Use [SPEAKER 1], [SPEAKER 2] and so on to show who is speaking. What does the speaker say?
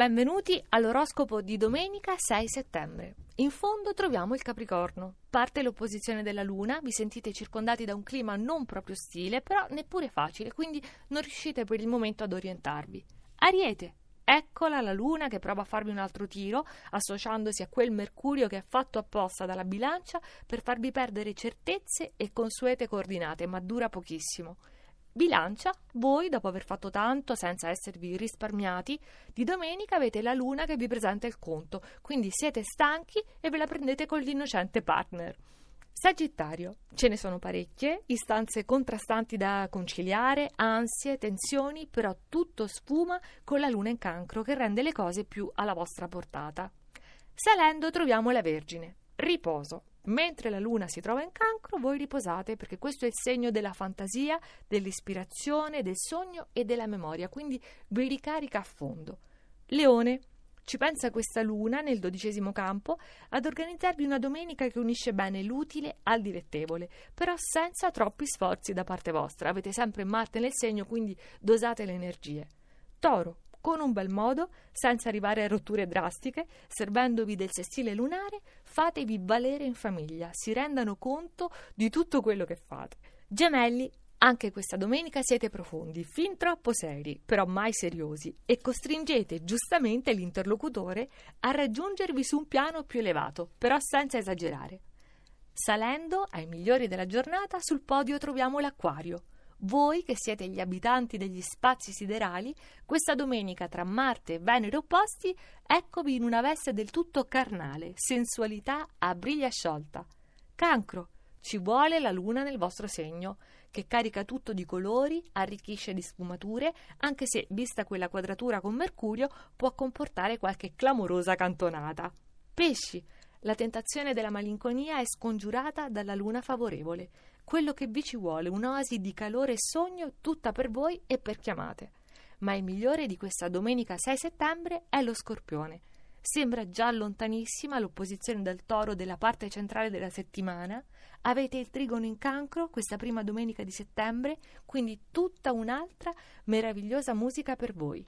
[SPEAKER 1] Benvenuti all'oroscopo di domenica 6 settembre. In fondo troviamo il Capricorno. Parte l'opposizione della Luna, vi sentite circondati da un clima non proprio ostile, però neppure facile, quindi non riuscite per il momento ad orientarvi. Ariete. Eccola la Luna che prova a farvi un altro tiro, associandosi a quel Mercurio che è fatto apposta dalla bilancia per farvi perdere certezze e consuete coordinate, ma dura pochissimo. Bilancia, voi, dopo aver fatto tanto senza esservi risparmiati, di domenica avete la luna che vi presenta il conto, quindi siete stanchi e ve la prendete con l'innocente partner. Sagittario, ce ne sono parecchie, istanze contrastanti da conciliare, ansie, tensioni, però tutto sfuma con la luna in cancro che rende le cose più alla vostra portata. Salendo troviamo la Vergine, riposo. Mentre la luna si trova in cancro, voi riposate perché questo è il segno della fantasia, dell'ispirazione, del sogno e della memoria, quindi vi ricarica a fondo. Leone, ci pensa questa luna nel dodicesimo campo ad organizzarvi una domenica che unisce bene l'utile al dilettevole, però senza troppi sforzi da parte vostra. Avete sempre Marte nel segno, quindi dosate le energie. Toro, con un bel modo, senza arrivare a rotture drastiche, servendovi del sestile lunare, fatevi valere in famiglia, si rendano conto di tutto quello che fate. Gemelli, anche questa domenica siete profondi, fin troppo seri, però mai seriosi, e costringete giustamente l'interlocutore a raggiungervi su un piano più elevato, però senza esagerare. Salendo ai migliori della giornata, sul podio troviamo l'acquario. Voi che siete gli abitanti degli spazi siderali, questa domenica tra Marte e Venere opposti, eccovi in una veste del tutto carnale, sensualità a briglia sciolta. Cancro, ci vuole la luna nel vostro segno, che carica tutto di colori, arricchisce di sfumature, anche se, vista quella quadratura con Mercurio, può comportare qualche clamorosa cantonata. Pesci, la tentazione della malinconia è scongiurata dalla luna favorevole quello che vi ci vuole, un'oasi di calore e sogno tutta per voi e per chiamate. Ma il migliore di questa domenica 6 settembre è lo scorpione. Sembra già lontanissima l'opposizione del toro della parte centrale della settimana. Avete il trigono in cancro questa prima domenica di settembre, quindi tutta un'altra meravigliosa musica per voi.